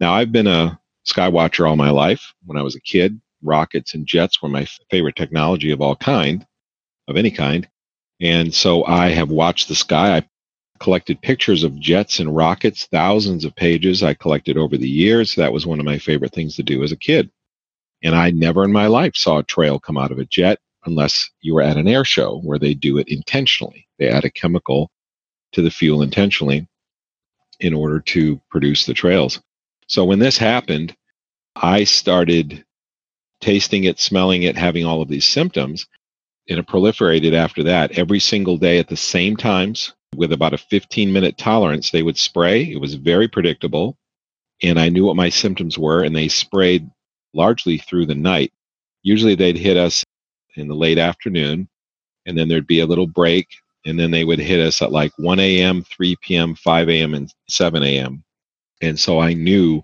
Now, I've been a skywatcher all my life. When I was a kid, rockets and jets were my favorite technology of all kind, of any kind. And so I have watched the sky. I collected pictures of jets and rockets, thousands of pages I collected over the years. That was one of my favorite things to do as a kid. And I never in my life saw a trail come out of a jet unless you were at an air show where they do it intentionally. They add a chemical to the fuel intentionally in order to produce the trails. So when this happened, I started tasting it, smelling it, having all of these symptoms. And it proliferated after that every single day at the same times with about a 15 minute tolerance. They would spray. It was very predictable. And I knew what my symptoms were, and they sprayed largely through the night. Usually they'd hit us in the late afternoon, and then there'd be a little break, and then they would hit us at like 1 a.m., 3 p.m., 5 a.m., and 7 a.m. And so I knew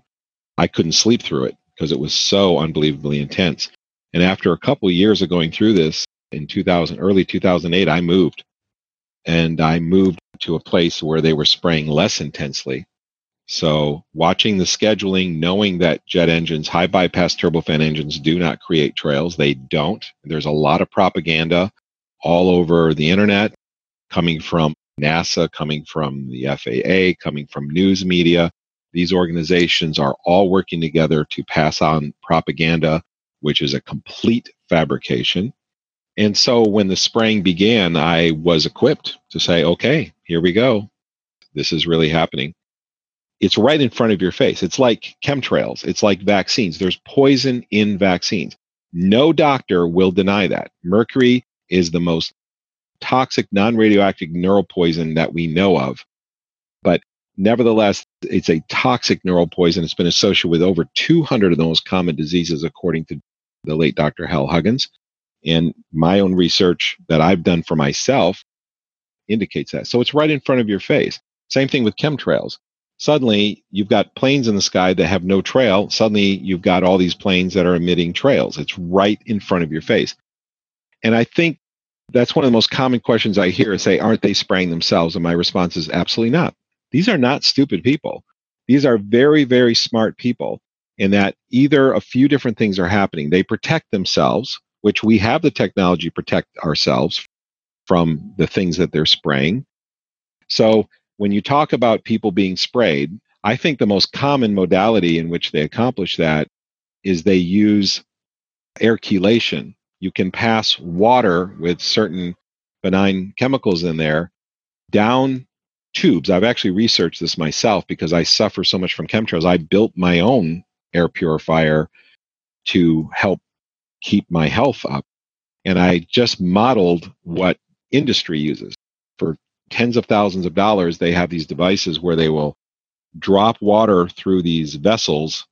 I couldn't sleep through it because it was so unbelievably intense. And after a couple of years of going through this in 2000, early 2008, I moved. And I moved to a place where they were spraying less intensely. So, watching the scheduling, knowing that jet engines, high bypass turbofan engines, do not create trails, they don't. There's a lot of propaganda all over the internet coming from NASA, coming from the FAA, coming from news media. These organizations are all working together to pass on propaganda, which is a complete fabrication. And so when the spraying began, I was equipped to say, okay, here we go. This is really happening. It's right in front of your face. It's like chemtrails, it's like vaccines. There's poison in vaccines. No doctor will deny that. Mercury is the most toxic, non radioactive neural poison that we know of. Nevertheless, it's a toxic neural poison. It's been associated with over 200 of the most common diseases, according to the late Dr. Hal Huggins. And my own research that I've done for myself indicates that. So it's right in front of your face. Same thing with chemtrails. Suddenly, you've got planes in the sky that have no trail. Suddenly, you've got all these planes that are emitting trails. It's right in front of your face. And I think that's one of the most common questions I hear say, aren't they spraying themselves? And my response is absolutely not. These are not stupid people. These are very, very smart people in that either a few different things are happening. They protect themselves, which we have the technology protect ourselves from the things that they're spraying. So when you talk about people being sprayed, I think the most common modality in which they accomplish that is they use air chelation. You can pass water with certain benign chemicals in there down tubes. I've actually researched this myself because I suffer so much from chemtrails. I built my own air purifier to help keep my health up. And I just modeled what industry uses. For tens of thousands of dollars, they have these devices where they will drop water through these vessels.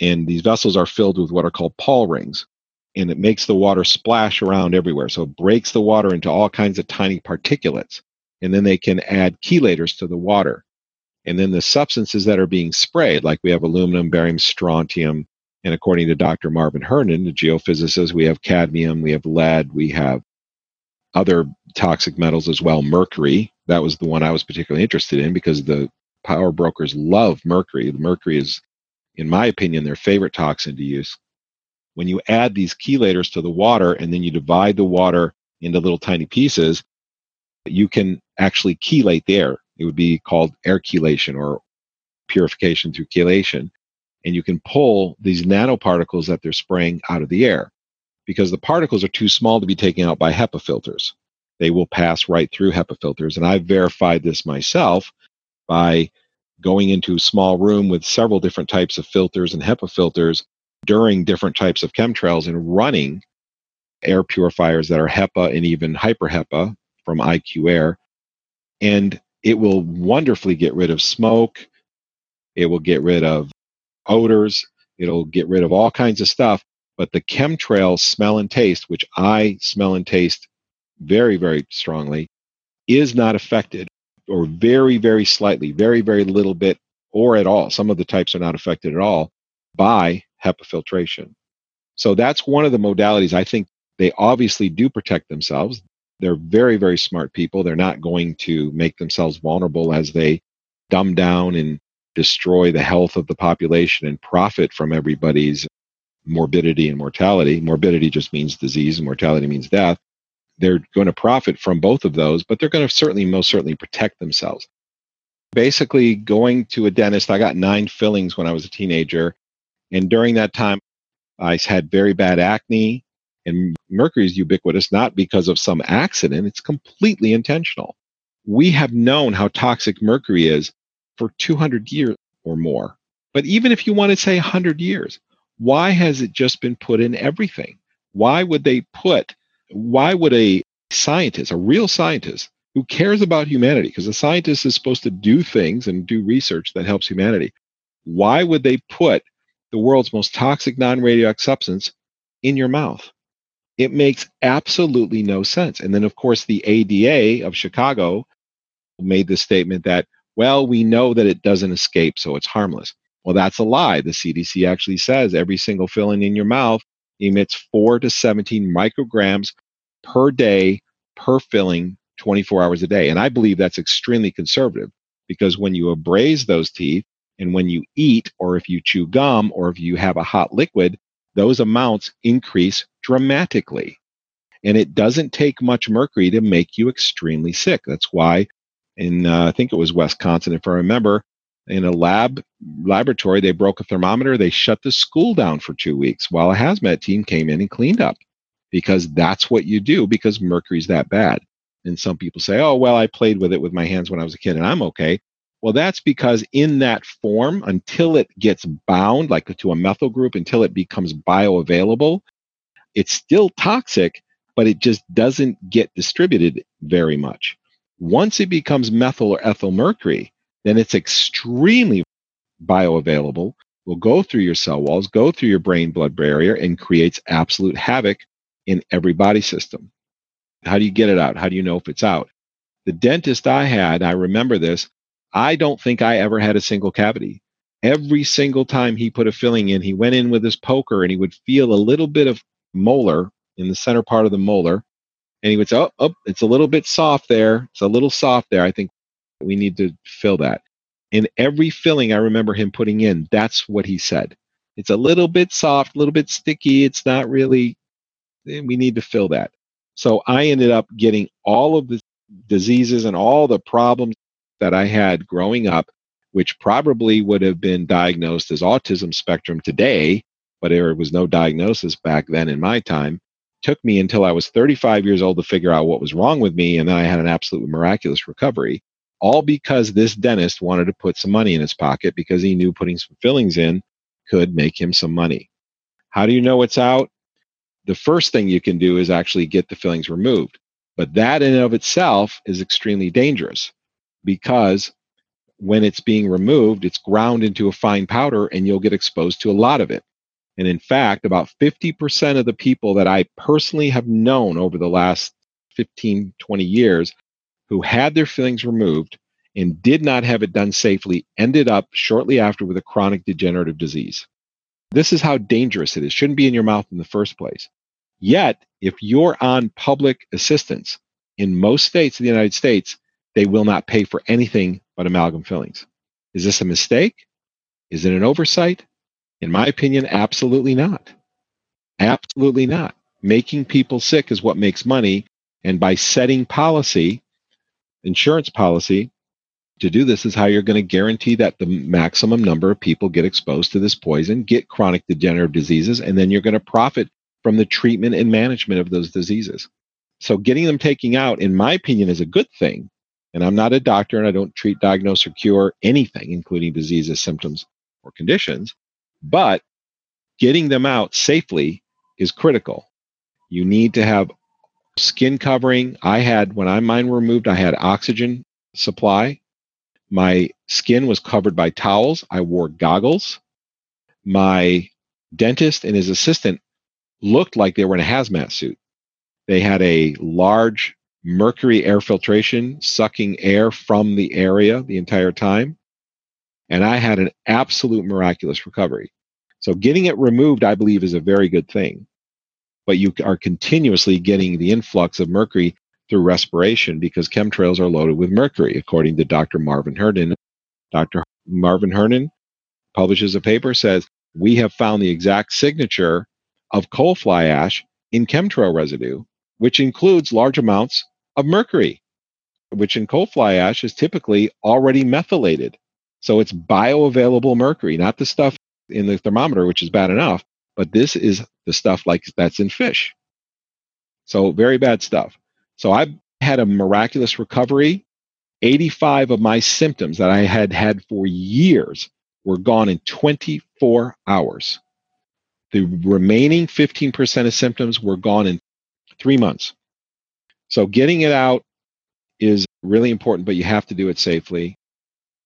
And these vessels are filled with what are called Pall rings. And it makes the water splash around everywhere. So it breaks the water into all kinds of tiny particulates and then they can add chelators to the water. And then the substances that are being sprayed, like we have aluminum, barium, strontium, and according to Dr. Marvin Herndon, the geophysicist, we have cadmium, we have lead, we have other toxic metals as well. Mercury, that was the one I was particularly interested in because the power brokers love mercury. Mercury is, in my opinion, their favorite toxin to use. When you add these chelators to the water and then you divide the water into little tiny pieces, you can actually chelate the air. It would be called air chelation or purification through chelation. And you can pull these nanoparticles that they're spraying out of the air because the particles are too small to be taken out by HEPA filters. They will pass right through HEPA filters. And I've verified this myself by going into a small room with several different types of filters and HEPA filters during different types of chemtrails and running air purifiers that are HEPA and even hyper HEPA from IQAir. And it will wonderfully get rid of smoke. It will get rid of odors. It'll get rid of all kinds of stuff. But the chemtrail smell and taste, which I smell and taste very, very strongly, is not affected or very, very slightly, very, very little bit or at all. Some of the types are not affected at all by HEPA filtration. So that's one of the modalities. I think they obviously do protect themselves. They're very, very smart people. They're not going to make themselves vulnerable as they dumb down and destroy the health of the population and profit from everybody's morbidity and mortality. Morbidity just means disease, and mortality means death. They're going to profit from both of those, but they're going to certainly, most certainly, protect themselves. Basically, going to a dentist, I got nine fillings when I was a teenager. And during that time, I had very bad acne. And mercury is ubiquitous, not because of some accident, it's completely intentional. We have known how toxic mercury is for 200 years or more. But even if you want to say 100 years, why has it just been put in everything? Why would they put, why would a scientist, a real scientist, who cares about humanity, because a scientist is supposed to do things and do research that helps humanity, why would they put the world's most toxic non radioactive substance in your mouth? It makes absolutely no sense. And then, of course, the ADA of Chicago made the statement that, well, we know that it doesn't escape, so it's harmless. Well, that's a lie. The CDC actually says every single filling in your mouth emits 4 to 17 micrograms per day per filling 24 hours a day. And I believe that's extremely conservative because when you abrase those teeth and when you eat or if you chew gum or if you have a hot liquid, those amounts increase dramatically. And it doesn't take much mercury to make you extremely sick. That's why in, uh, I think it was Wisconsin, if I remember, in a lab laboratory, they broke a thermometer. They shut the school down for two weeks while a hazmat team came in and cleaned up because that's what you do because mercury's that bad. And some people say, oh, well, I played with it with my hands when I was a kid and I'm okay. Well, that's because in that form, until it gets bound, like to a methyl group, until it becomes bioavailable, it's still toxic, but it just doesn't get distributed very much. Once it becomes methyl or ethyl mercury, then it's extremely bioavailable, will go through your cell walls, go through your brain blood barrier, and creates absolute havoc in every body system. How do you get it out? How do you know if it's out? The dentist I had, I remember this, I don't think I ever had a single cavity. Every single time he put a filling in, he went in with his poker and he would feel a little bit of molar in the center part of the molar. And he would say, Oh, oh it's a little bit soft there. It's a little soft there. I think we need to fill that. In every filling I remember him putting in, that's what he said. It's a little bit soft, a little bit sticky. It's not really, eh, we need to fill that. So I ended up getting all of the diseases and all the problems that I had growing up, which probably would have been diagnosed as autism spectrum today, but there was no diagnosis back then in my time. Took me until I was 35 years old to figure out what was wrong with me, and then I had an absolutely miraculous recovery all because this dentist wanted to put some money in his pocket because he knew putting some fillings in could make him some money. How do you know it's out? The first thing you can do is actually get the fillings removed. But that in and of itself is extremely dangerous because when it's being removed, it's ground into a fine powder and you'll get exposed to a lot of it. And in fact, about 50% of the people that I personally have known over the last 15, 20 years who had their fillings removed and did not have it done safely ended up shortly after with a chronic degenerative disease. This is how dangerous it is. Shouldn't be in your mouth in the first place. Yet, if you're on public assistance in most states of the United States, they will not pay for anything but amalgam fillings. Is this a mistake? Is it an oversight? In my opinion, absolutely not. Absolutely not. Making people sick is what makes money. And by setting policy, insurance policy to do this is how you're going to guarantee that the maximum number of people get exposed to this poison, get chronic degenerative diseases, and then you're going to profit from the treatment and management of those diseases. So getting them taken out, in my opinion, is a good thing. And I'm not a doctor and I don't treat, diagnose, or cure anything, including diseases, symptoms, or conditions. But getting them out safely is critical. You need to have skin covering. I had, when I mine removed, I had oxygen supply. My skin was covered by towels. I wore goggles. My dentist and his assistant looked like they were in a hazmat suit. They had a large mercury air filtration sucking air from the area the entire time. And I had an absolute miraculous recovery. So getting it removed, I believe, is a very good thing but you are continuously getting the influx of mercury through respiration because chemtrails are loaded with mercury, according to Dr. Marvin Herndon. Dr. Marvin Herndon publishes a paper, says, We have found the exact signature of coal fly ash in chemtrail residue, which includes large amounts of mercury, which in coal fly ash is typically already methylated. So it's bioavailable mercury, not the stuff in the thermometer, which is bad enough, but this is the stuff like that's in fish. So very bad stuff. So I had a miraculous recovery. 85 of my symptoms that I had had for years were gone in 24 hours. The remaining 15% of symptoms were gone in three months. So getting it out is really important, but you have to do it safely.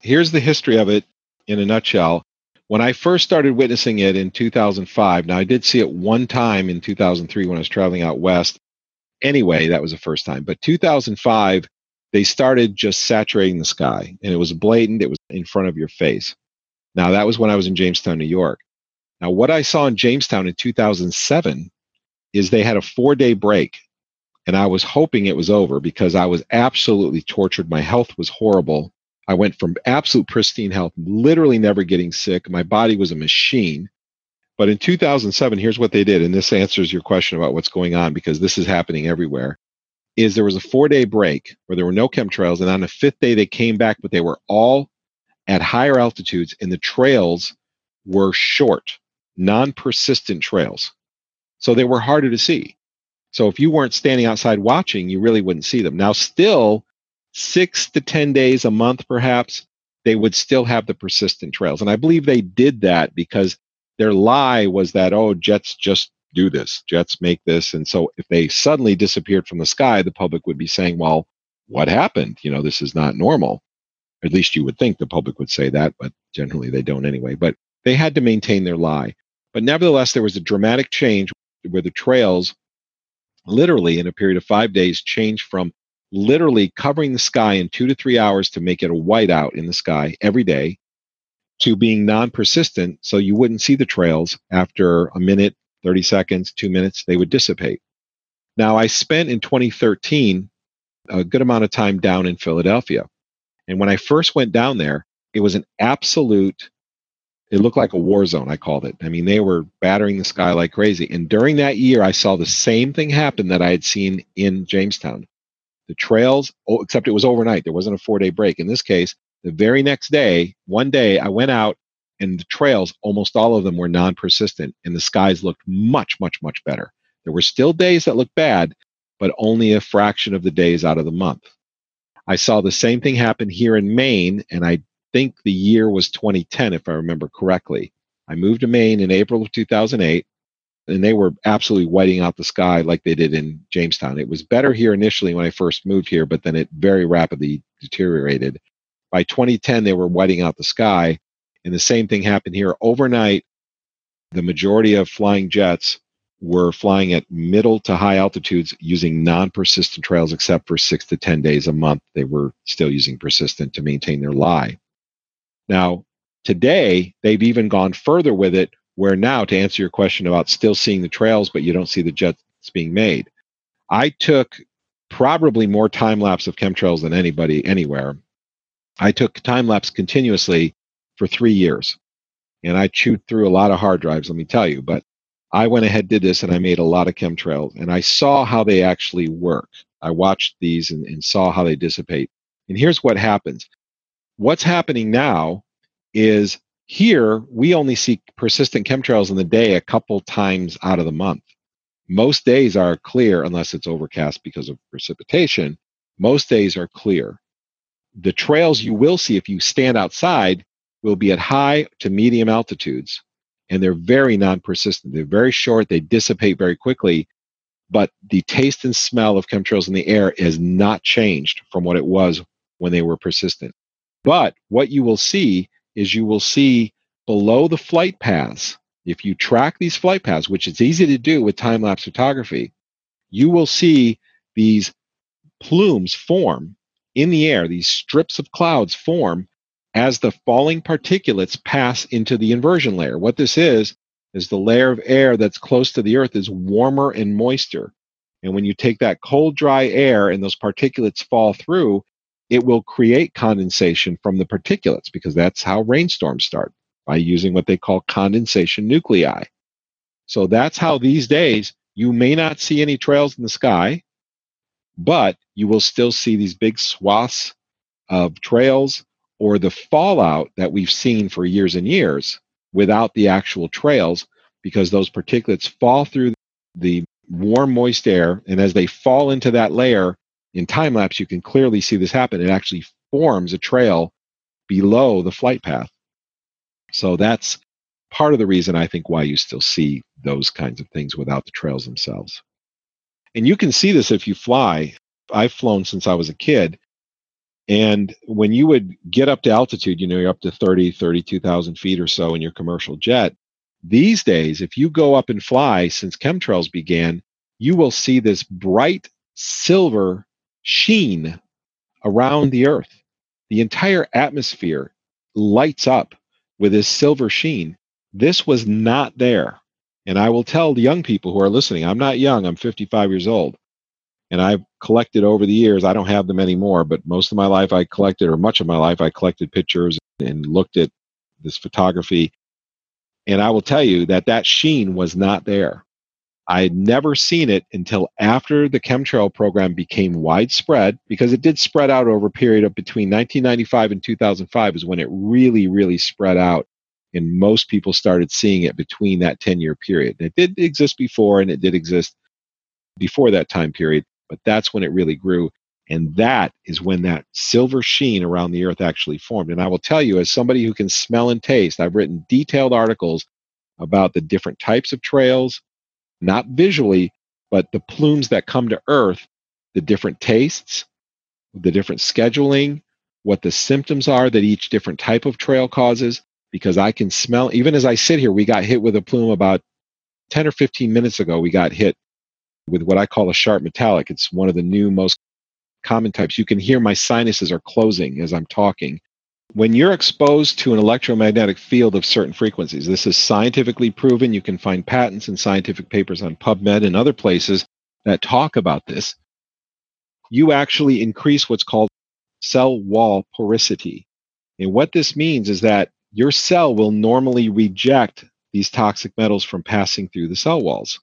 Here's the history of it in a nutshell. When I first started witnessing it in 2005, now I did see it one time in 2003 when I was traveling out west. Anyway, that was the first time. But 2005, they started just saturating the sky, and it was blatant. It was in front of your face. Now, that was when I was in Jamestown, New York. Now, what I saw in Jamestown in 2007 is they had a four day break, and I was hoping it was over because I was absolutely tortured. My health was horrible. I went from absolute pristine health, literally never getting sick. My body was a machine. But in 2007, here's what they did, and this answers your question about what's going on because this is happening everywhere. Is there was a four day break where there were no chemtrails, and on the fifth day they came back, but they were all at higher altitudes, and the trails were short, non persistent trails. So they were harder to see. So if you weren't standing outside watching, you really wouldn't see them. Now, still, six to 10 days a month, perhaps, they would still have the persistent trails. And I believe they did that because their lie was that, oh, jets just do this, jets make this. And so if they suddenly disappeared from the sky, the public would be saying, well, what happened? You know, this is not normal. At least you would think the public would say that, but generally they don't anyway. But they had to maintain their lie. But nevertheless, there was a dramatic change where the trails literally in a period of five days changed from literally covering the sky in two to three hours to make it a whiteout in the sky every day to being non persistent. So you wouldn't see the trails after a minute, 30 seconds, two minutes, they would dissipate. Now, I spent in 2013 a good amount of time down in Philadelphia. And when I first went down there, it was an absolute, it looked like a war zone, I called it. I mean, they were battering the sky like crazy. And during that year, I saw the same thing happen that I had seen in Jamestown. The trails, oh, except it was overnight. There wasn't a four day break. In this case, the very next day, one day, I went out and the trails, almost all of them were non persistent, and the skies looked much, much, much better. There were still days that looked bad, but only a fraction of the days out of the month. I saw the same thing happen here in Maine, and I think the year was 2010, if I remember correctly. I moved to Maine in April of 2008 and they were absolutely whiting out the sky like they did in Jamestown. It was better here initially when I first moved here, but then it very rapidly deteriorated. By 2010, they were whiting out the sky, and the same thing happened here. Overnight, the majority of flying jets were flying at middle to high altitudes using non persistent trails, except for six to 10 days a month. They were still using persistent to maintain their lie. Now, today, they've even gone further with it where now, to answer your question about still seeing the trails, but you don't see the jets being made, I took probably more time lapse of chemtrails than anybody anywhere. I took time lapse continuously for three years. And I chewed through a lot of hard drives, let me tell you. But I went ahead, did this, and I made a lot of chemtrails. And I saw how they actually work. I watched these and, and saw how they dissipate. And here's what happens what's happening now is here, we only see persistent chemtrails in the day a couple times out of the month. Most days are clear unless it's overcast because of precipitation. Most days are clear. The trails you will see if you stand outside will be at high to medium altitudes, and they're very non persistent. They're very short, they dissipate very quickly, but the taste and smell of chemtrails in the air has not changed from what it was when they were persistent. But what you will see is you will see below the flight paths, if you track these flight paths, which is easy to do with time lapse photography, you will see these plumes form in the air, these strips of clouds form as the falling particulates pass into the inversion layer. What this is, is the layer of air that's close to the earth is warmer and moister. And when you take that cold, dry air and those particulates fall through, it will create condensation from the particulates because that's how rainstorms start by using what they call condensation nuclei. So that's how these days you may not see any trails in the sky, but you will still see these big swaths of trails or the fallout that we've seen for years and years without the actual trails because those particulates fall through the warm, moist air. And as they fall into that layer in time lapse, you can clearly see this happen. It actually forms a trail below the flight path. So that's part of the reason I think why you still see those kinds of things without the trails themselves. And you can see this if you fly. I've flown since I was a kid. And when you would get up to altitude, you know, you're up to 30, 32,000 feet or so in your commercial jet. These days, if you go up and fly since chemtrails began, you will see this bright silver sheen around the earth. The entire atmosphere lights up with this silver sheen. This was not there. And I will tell the young people who are listening, I'm not young, I'm 55 years old. And I've collected over the years, I don't have them anymore, but most of my life I collected, or much of my life, I collected pictures and looked at this photography. And I will tell you that that sheen was not there. I had never seen it until after the chemtrail program became widespread because it did spread out over a period of between 1995 and 2005 is when it really, really spread out. And most people started seeing it between that 10 year period. It did exist before and it did exist before that time period, but that's when it really grew. And that is when that silver sheen around the earth actually formed. And I will tell you, as somebody who can smell and taste, I've written detailed articles about the different types of trails, not visually, but the plumes that come to Earth, the different tastes, the different scheduling, what the symptoms are that each different type of trail causes. Because I can smell, even as I sit here, we got hit with a plume about 10 or 15 minutes ago. We got hit with what I call a sharp metallic. It's one of the new, most common types. You can hear my sinuses are closing as I'm talking. When you're exposed to an electromagnetic field of certain frequencies, this is scientifically proven. You can find patents and scientific papers on PubMed and other places that talk about this. You actually increase what's called cell wall porosity. And what this means is that your cell will normally reject these toxic metals from passing through the cell walls.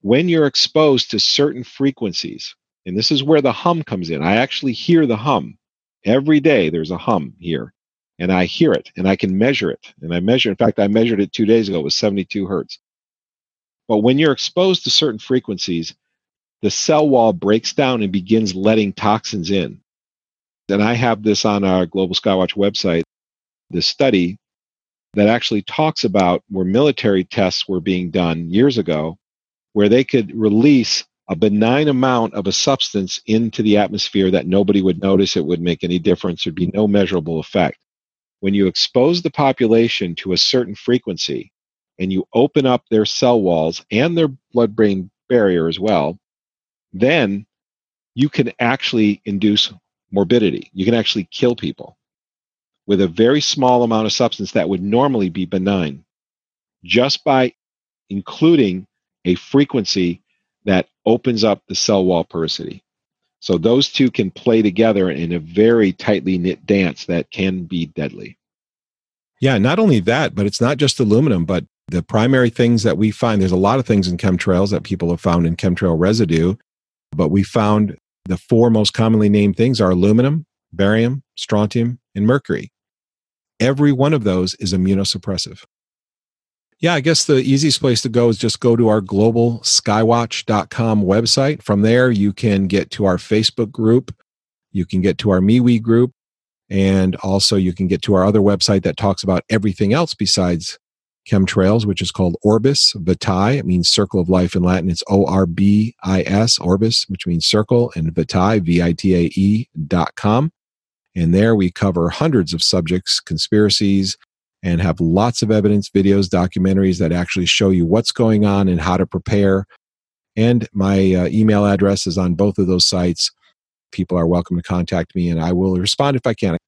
When you're exposed to certain frequencies, and this is where the hum comes in, I actually hear the hum Every day there's a hum here, and I hear it and I can measure it. And I measure, in fact, I measured it two days ago, it was 72 hertz. But when you're exposed to certain frequencies, the cell wall breaks down and begins letting toxins in. And I have this on our Global Skywatch website, this study that actually talks about where military tests were being done years ago, where they could release a benign amount of a substance into the atmosphere that nobody would notice it would make any difference. There'd be no measurable effect. When you expose the population to a certain frequency and you open up their cell walls and their blood brain barrier as well, then you can actually induce morbidity. You can actually kill people with a very small amount of substance that would normally be benign just by including a frequency that opens up the cell wall porosity. So those two can play together in a very tightly knit dance that can be deadly. Yeah, not only that, but it's not just aluminum, but the primary things that we find there's a lot of things in chemtrails that people have found in chemtrail residue, but we found the four most commonly named things are aluminum, barium, strontium, and mercury. Every one of those is immunosuppressive. Yeah, I guess the easiest place to go is just go to our globalskywatch.com website. From there, you can get to our Facebook group, you can get to our MeWe group, and also you can get to our other website that talks about everything else besides chemtrails, which is called Orbis Vitae. It means circle of life in Latin. It's O R B I S, Orbis, which means circle, and Vitae, V I T A E dot com. And there we cover hundreds of subjects, conspiracies, and have lots of evidence, videos, documentaries that actually show you what's going on and how to prepare. And my uh, email address is on both of those sites. People are welcome to contact me, and I will respond if I can.